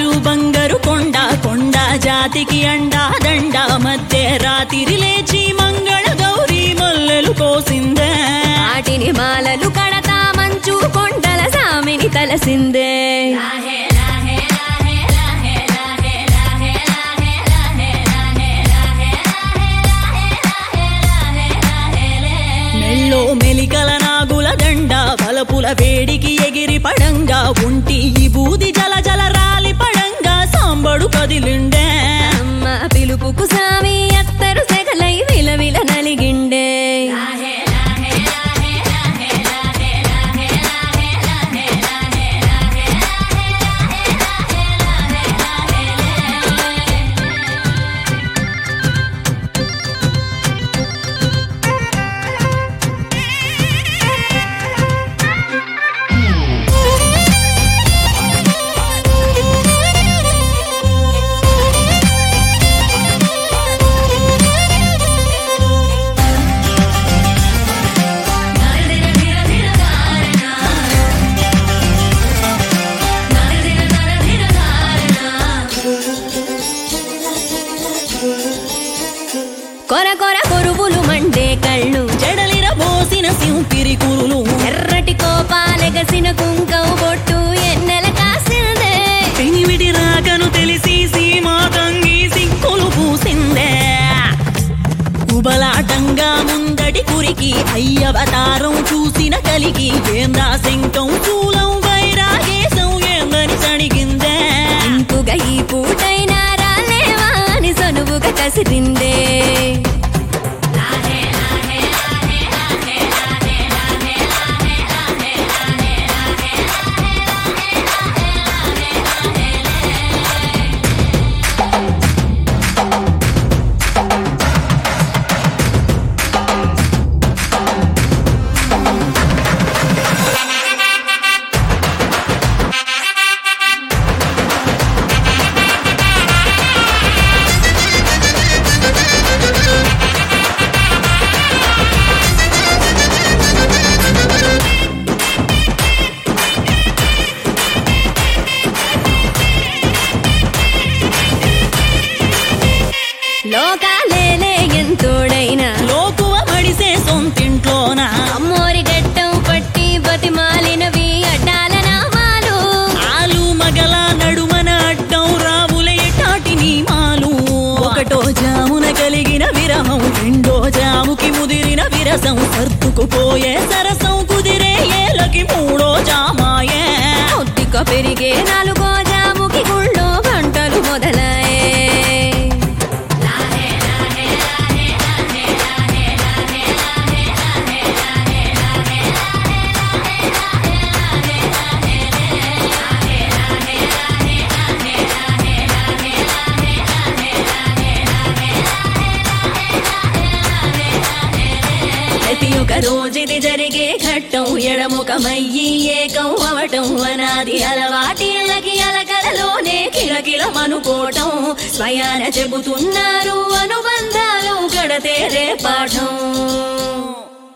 రాజు బంగారు కొండ కొండ జాతికి అండా దండ. మధ్య రాత్రి లేచి మంగళ గౌరీ మల్లెలు కోసిందే. వాటిని మాలలు కడతా మంచు కొండల సామిని తలసిందే. కొర కొర కొరువులు మండే కళ్ళు. జడలిర పోసిన సింపిరి కురులు. ఎర్రటి కోపాలెగసిన కుంకం బొట్టు ఎన్నెల కాసిందే. తినివిడి రాకను తెలిసి సీమా తంగి సిక్కులు పూసిందే. కుబలాటంగా ముందటి కురికి అయ్యవతారం చూసిన కలిగి ఏందా శంకం చూ సనువుగా ముదిరిన సర్దుకుపోయే సరసం. ప్రతి ఒక రోజుది జరిగే ఘట్టం ఎడముఖమయ్యి ఏకం అవటం అనాది అలవాటిళ్ళకి అలకలలోనే కిలకిలమనుకోవటం స్వయాన చెబుతున్నారు అనుబంధాలు గడతేరే పాఠం